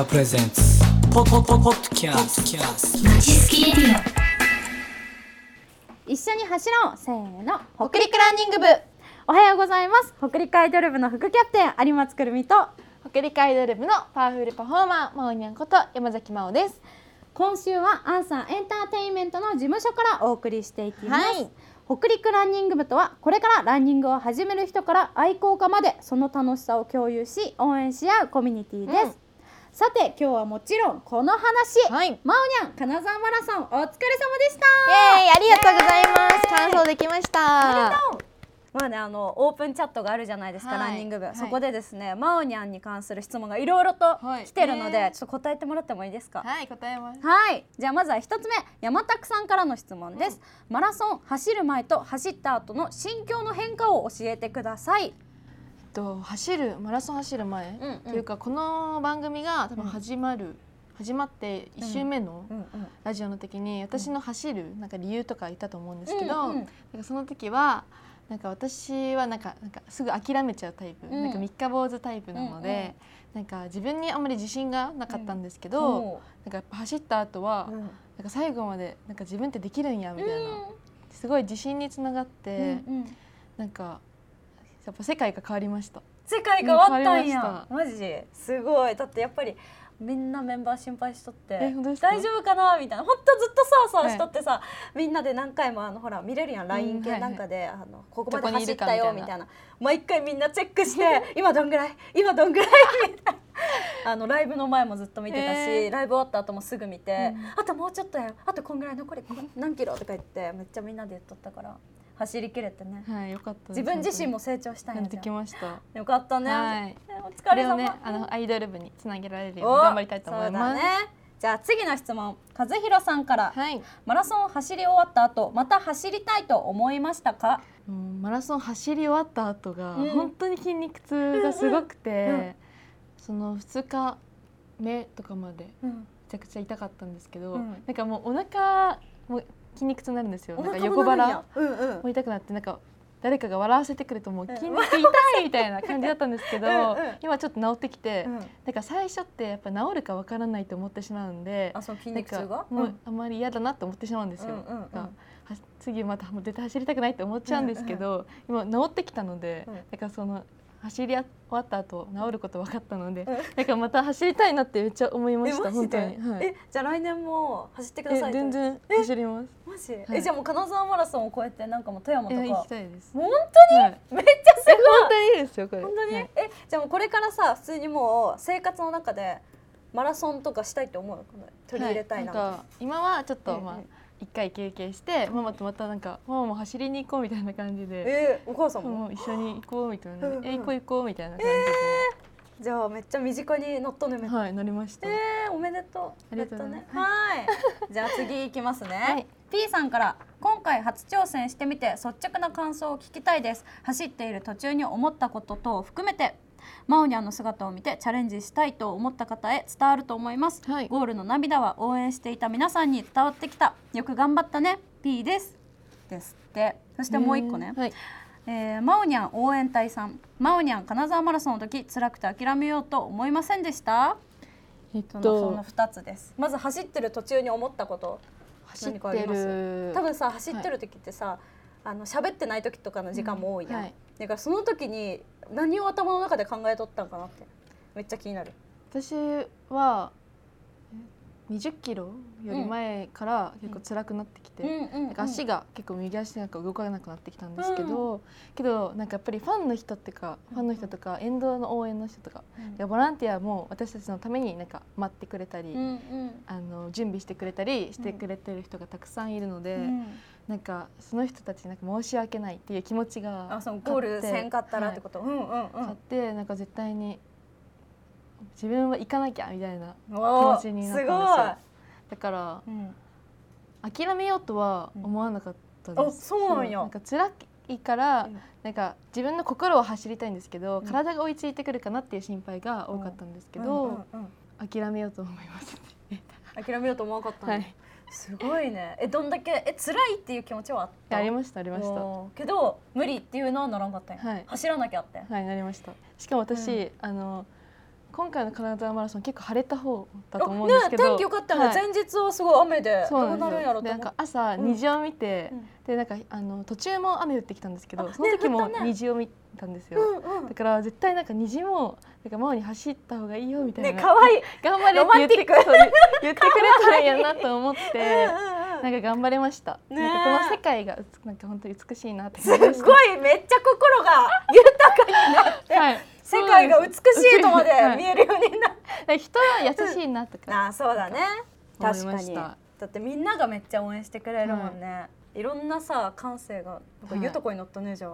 ア presents ポポポポッドキャストキャストまちすきレディ一緒に走ろう。せーの。北陸ランニング部。おはようございます。北陸アイドル部の副キャプテン有松くるみと北陸アイドル部のパワフルパフォーマーまおにゃんこと山崎真央です。今週はアンサーエンターテインメントの事務所からお送りしていきます、はい。北陸ランニング部とはこれからランニングを始める人から愛好家までその楽しさを共有し応援し合うコミュニティです、うんさて今日はもちろんこの話、はい。まおにゃん金沢マラソンお疲れ様でした。ありがとうございます。完走できました。まあねあのオープンチャットがあるじゃないですか、はい。ランニング部、はい。そこでですねまおにゃんに関する質問がいろいろとはい来てるので、ねちょっと答えてもらってもいいですか？はい答えます。はい。じゃあまずは一つ目山拓さんからの質問です、マラソン走る前と走った後の心境の変化を教えてくださいと走るマラソン走る前、うんうん。っていうかこの番組が多分始まる、始まって1週目のラジオの時に私の走るなんか理由とか言ったと思うんですけど、うんうん。なんかその時はなんか私はなんかなんかすぐ諦めちゃうタイプ、うん。なんか三日坊主タイプなので、なんか自分にあんまり自信がなかったんですけど、おなんかやっぱ走った後は、うん。なんか最後までなんか自分ってできるんやみたいな、すごい自信につながって、うんうん。なんかやっぱ世界が変わりました。世界変わったんや。マジすごい。だってやっぱりみんなメンバー心配しとって大丈夫かな？みたいな。本当ずっとさわさわしとってさ、みんなで何回もあのほら見れるやん LINE 系うんはいはい。なんかで、あのここまで走ったるかみたいな。よみたいな。毎回みんなチェックして 今どんぐらい？今どんぐらい？みたいな。あのライブの前もずっと見てたし、えー。ライブ終わった後もすぐ見て、うん。あともうちょっとやよあとこんぐらい残り何キロ？とか言ってめっちゃみんなで言っとったから走りきれてね。はい、よかった。自分自身も成長したんややってきました。よかったね、はい。えおこ疲れ様。ね、あのアイドル部につなげられるようおに頑張りたいと思います。そうだね。じゃあ次の質問。和弘さんから、はい、マラソン走り終わった後また走りたいと思いましたか？うんマラソン走り終わった後が、うん。本当に筋肉痛がすごくて、うん。うんその2日目とかまでめうん。ちゃくちゃ痛かったんですけど、うん。なんかもうお腹も筋肉痛になるんですよ。おなんか横腹も痛くなってなんか誰かが笑わせてくるともううん筋肉痛いみたいな感じだったんですけど今ちょっと治ってきて、うん。なんか最初ってやっぱ治るかわからないと思ってしまうんであその筋肉痛が？かもうあんまり嫌だなと思ってしまうんですよ。うんうんうん。がは次またもう絶対走りたくないって思っちゃうんですけど、今治ってきたので、うん。なんかその走り終わった後治ること分かったので、うん。なんかまた走りたいなってめっちゃ思いました本当に。はい、えじゃあ来年も走ってくださいえ全然走ります。マジ、はい。えじゃあもう金沢マラソンを超えてなんかもう富山とか。え行きたいです。本はい、当に？めっちゃすごい。本当にいいですよこれ。本当に、はい。えじゃあもうこれからさ普通にもう生活の中でマラソンとかしたいって思う取り入れたいな,、今はちょっと、まあ一回休憩してママとまたなんかママも走りに行こうみたいな感じで、えーお母さんも？一緒に行こうみたいな、うんうんえ行こう行こうみたいな感じじゃあめっちゃ身近に乗っとんねはい乗りました。えー、おめでとう。ありがとうございますえっとねはい。じゃあ次いきますね。はい P さんから今回初挑戦してみて率直な感想を聞きたいです。走っている途中に思ったこと等を含めて。マオニャンの姿を見てチャレンジしたいと思った方へ伝わると思います、はい。ゴールの涙は応援していた皆さんに伝わってきた。よく頑張ったね。P です。ですって。そしてもう一個ね、はい、えー、マオニャン応援隊さん。マオニャン金沢マラソンの時辛くて諦めようと思いませんでした？えっそのそとの2つです。まず走ってる途中に思ったこと。走ってる。多分さ走ってる時ってさ、あの喋ってない時とかの時間も多いやん、うん。はいだからその時に何を頭の中で考えとったんかなって。めっちゃ気になる。私はえ20キロより前から結構辛くなってきて、うんなんか足が結構右足なんか動かなくなってきたんですけど、けどなんかやっぱりファンの人ってかファンの人とか沿道の応援の人とか、いやボランティアも私たちのためになんか待ってくれたり、うんうん。あの準備してくれたりしてくれてる人がたくさんいるので、うんなんかその人たちになんか申し訳ないっていう気持ちがあそのゴールせんかったらってこと、うんうんうん。買ってなんか絶対に自分は行かなきゃみたいな気持ちになったんですよ。だからい、うん。諦めようとは思わなかったです、うんあそうなんや。なんか辛いから、うん。なんか自分の心を走りたいんですけど、うん。体が追いついてくるかなっていう心配が多かったんですけど、諦めようと思います、諦めようと思わなかったすごいね。えどんだけえ辛いっていう気持ちはあった？ありましたありました。けど無理っていうのはならんかったはい。走らなきゃって、いなりました。しかも私、うん。あの今回の金沢マラソン結構晴れた方だと思うんですけど、ね天気良かったよね、はい。前日はすごい雨でそうなるんですよでなんか朝うん。虹を見て、うん。でなんかあの途中も雨降ってきたんですけどあその時も虹を見たんですよ、うんうん。だから絶対なんか虹もなんか真央に走った方がいいよみたいな、ね可愛い。頑張れって言ってくれたらいいやなと思って なんか頑張れました、ねなんかこの世界がなんか本当に美しいなってす思いました。ごいめっちゃ心が豊かになって、はい、世界が美しいとまではい見えるようにな人は優しいなとか、ああそうだね。確かに。だってみんながめっちゃ応援してくれるもんね、い、ろんなさ感性がなんかはい。ゆとこに乗ったねじゃあ。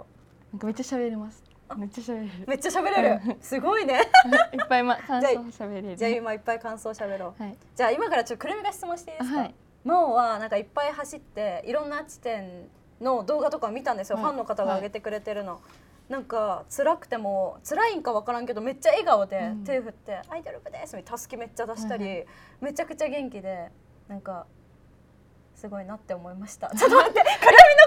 なんかめっちゃ喋れます。めっちゃ喋れる。めっちゃ喋れる。すごいね。いっぱいま 感想喋れる。じゃあ今いっぱい感想喋ろう。はい。じゃあ今からちょっとくるみが質問していいですか、はい。真央はなんかいっぱい走っていろんな地点の動画とか見たんですよ、はい。ファンの方が上げてくれてるの、なんか辛くても辛いんか分からんけどめっちゃ笑顔でうん。手振って「アイドル部です」みたいなたすきめっちゃ出したり、めちゃくちゃ元気でなんかすごいなって思いました。ちょっと待ってくる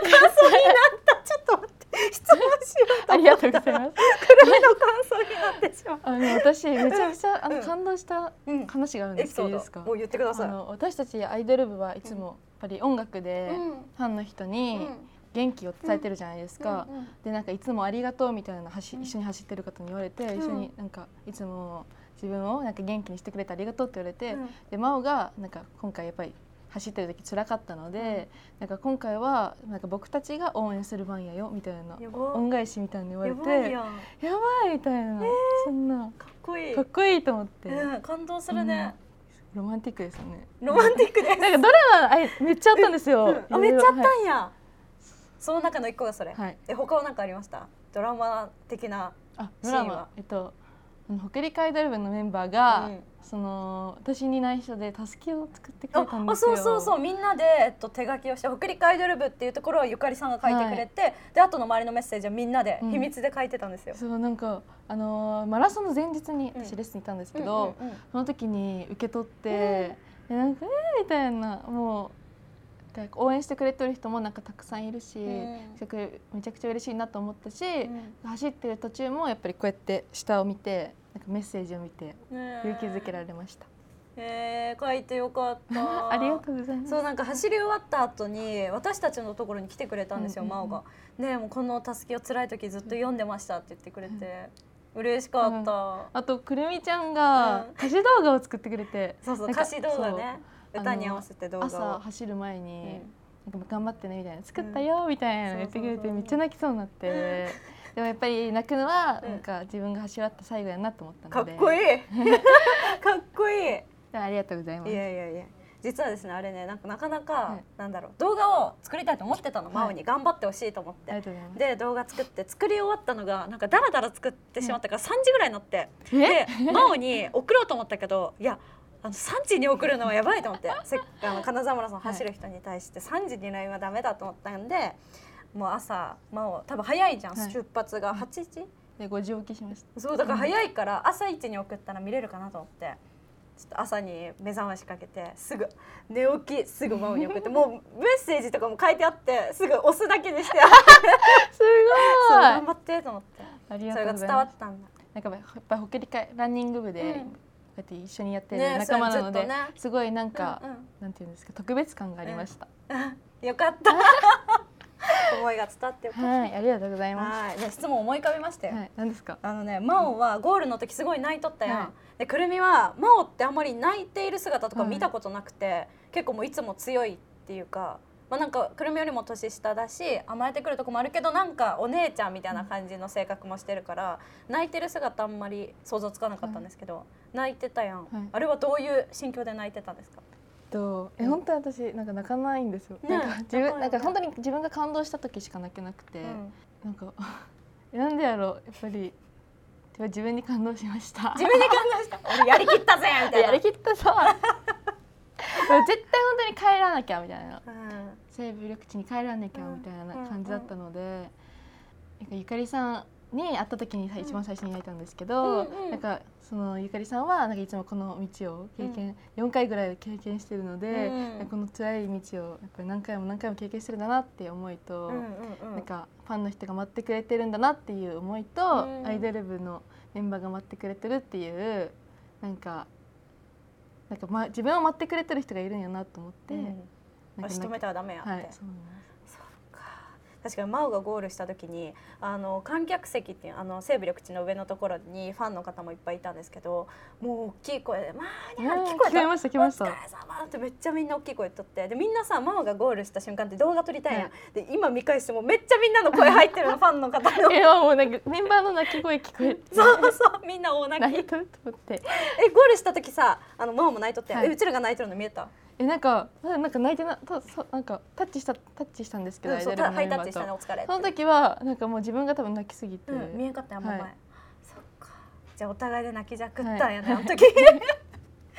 みの感想になった。ちょっと待って質問しようとあり思った。がとうございます。くるみの感想になってしまう、あの私めちゃくちゃあうん。の感動したうん、話があるんですけどいいですか？もう言ってください。あの私たちアイドル部はいつもやっぱり音楽でうん。ファンの人に元気を伝えてるじゃないですか、うんうんでなんかいつもありがとうみたいなの走うん。一緒に走ってる方に言われて、ん。一緒になんかいつも自分をなんか元気にしてくれてありがとうって言われて、うん。で真央がなんか今回やっぱり走ってる時辛かったので、なんか今回はなんか僕たちが応援する番やよみたいな恩返しみたいに言われやてやばいみたいな、そんなかっこいい。かっこいいと思って、うん、感動するね、ロマンティックですよね。ロマンティックです、なんかドラマあれめっちゃあったんですよ。うん。あめっちゃあったはいんや、その中の一個がそれ、はい。え他は何かありました？ドラマ的なあシーンは。ドラマ。えっと北陸アイドル部のメンバーが、うん。その私に内緒でたすきを作ってくあれたんであすよ。そうそうそう。みんなで、えっと、手書きをして北陸アイドル部っていうところはゆかりさんが書いてくれて、で後の周りのメッセージはみんなでうん。秘密で書いてたんですよ、そうなんかあのーマラソンの前日にうん。私レッスンにいたんですけうんど、うんうん。その時に受け取って、でなんかえー、みたいなもうなんか応援してくれてる人もなんかたくさんいるし、うん。めちゃくちゃ嬉しいなと思ったし、うん。走ってる途中もやっぱりこうやって下を見てなんかメッセージを見て勇気づけられました。へえ書いてよかった。ありがとうございます。そうなんか走り終わった後に私たちのところに来てくれたんですよ、うんうんうん。真央が。でもうこのたすきを辛い時ずっと読んでましたって言ってくれて、嬉しかった、あとくるみちゃんがうん。歌詞動画を作ってくれて、そうそう歌詞動画ね歌に合わせて動画を。朝走る前に、なんか頑張ってねみたいな作ったうんよみたいなの言ってくれてめっちゃ泣きそうになって、でもやっぱり泣くのはうん。なんか自分が走り終わった最後やなと思ったかので、っこいい。かっこいい。ありがとうございます。やいやいや。実はですねあれねなんかなかなか、はい。なんだろう。動画を作りたいと思ってたのはい真央に頑張ってほしいと思って。で動画作って作り終わったのがなんかダラダラ作ってしまったから3時ぐらいになって、え？で真央に送ろうと思ったけどいやあの3時に送るのはやばいと思って せっあの金沢マラソン走る人に対して3時に LINE はダメだと思ったんでもう朝真央多分早いじゃん、はい出発が8時？で5時起きしました。そうだから早いから朝一に送ったら見れるかなと思ってちょっと朝に目覚ましかけてすぐ寝起きすぐ真央に送って もうメッセージとかも書いてあってすぐ押すだけにして すそうごい。頑張ってと思ってありがそれが伝とうございます。わったんだ。なんかやっぱり北陸会ランニング部で、うんやって一緒にやってるね仲間なので、ねすごいなんか、うんうんなんていうんですか特別感がありました。よかった。思いが伝わってよかっはい、ありがとうございた。まはい、じゃあ質問思い浮かびましたす。よ。はい、何ですか？あのね、真央はゴールの時すごい泣いとったやん。はいで、くるみは真央ってあんまり泣いている姿とかはい見たことなくて、結構もういつも強いっていうか。まあ、なんかくるみよりも年下だし甘えてくるとこもあるけどなんかお姉ちゃんみたいな感じの性格もしてるから泣いてる姿あんまり想像つかなかったんですけど、泣いてたやん、はい。あれはどういう心境で泣いてたんですか？とえうん。本当に私なんか泣かないんですよ。ねなんか自分なんか本当に自分が感動した時しか泣けなくて、うん。なんか なんでやろうやっぱり自分に感動しました。自分で感動した。俺やりきったぜみたいな。やりきったさ。対本当に帰らなきゃみたいな。うん。西部緑地に帰らなきゃみたいな感じだったので、なんかゆかりさんに会った時に一番最初に泣いたんですけど、うんうん。なんかそのゆかりさんはなんかいつもこの道を経験、4回ぐらい経験してるので、うんこの辛い道をやっぱり何回も何回も経験してるんだなっていう思いと、うんうんうん。なんかファンの人が待ってくれてるんだなっていう思いと、うん。アイドル部のメンバーが待ってくれてるっていうなんかなんか、ま、自分を待ってくれてる人がいるんやなと思って、うん。仕留めたらダメやって、はいそうなんです確かに真央がゴールした時にあの観客席っていうあの西武緑地の上のところにファンの方もいっぱいいたんですけどもう大きい声で「まあにゃうん聞こえました聞ました。お疲れ様ってめっちゃみんな大きい声とってでみんなさ真央がゴールした瞬間って動画撮りたいやん、はいで今見返してもめっちゃみんなの声入ってるのファンの方のえ もうなんかメンバーの泣き声聞こえて。そうそうみんな大泣き。泣いとると思って。えゴールした時さあの真央も泣いとって、はい。えうちらが泣いとるの見えた？えなんかなんか泣いてなとそなんかタッチしたタッチしたんですけど、うんそうハイタッチしたねお疲れその時はなんかもう自分が多分泣きすぎて、うん、見えんかったよ、もう前、はい。そっか。じゃあお互いで泣きじゃくったんやね、あの時。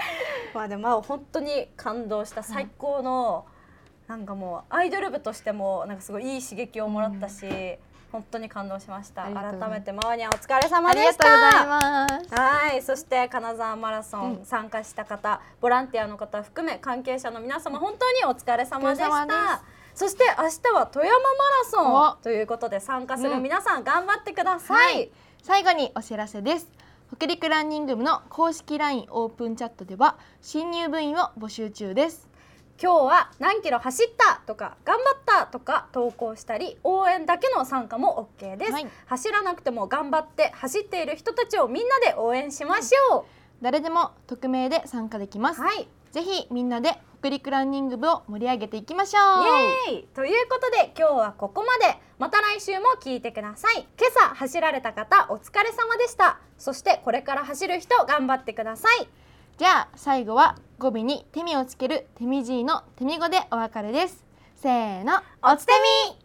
まあでもまあ本当に感動した最高の、なんかもうアイドル部としてもなんかすごいいい刺激をもらったし、本当に感動しました。改めてマワニャンお疲れ様ありがでしとうございたます。はいそして金沢マラソンうん。参加した方、ボランティアの方含め関係者の皆様本当にお疲れ様でした。そして明日は富山マラソンお。ということで参加する皆さん頑張ってください、はい。最後にお知らせです。北陸ランニング部の公式 LINE オープンチャットでは新入部員を募集中です今日は何キロ走ったとか頑張ったとか投稿したり応援だけの参加も OK です、はい。走らなくても頑張って走っている人たちをみんなで応援しましょ誰でも匿名で参加できます、うはい。ぜひみんなで北陸ランニング部を盛り上げていきましょう。イエーイ。ということで今日はここまで。また来週も聞いてください。今朝走られた方お疲れ様でした。そしてこれから走る人頑張ってくださいじゃあ最後は語尾に手みをつける手みじいの手み語でお別れです。せーのおつてみ。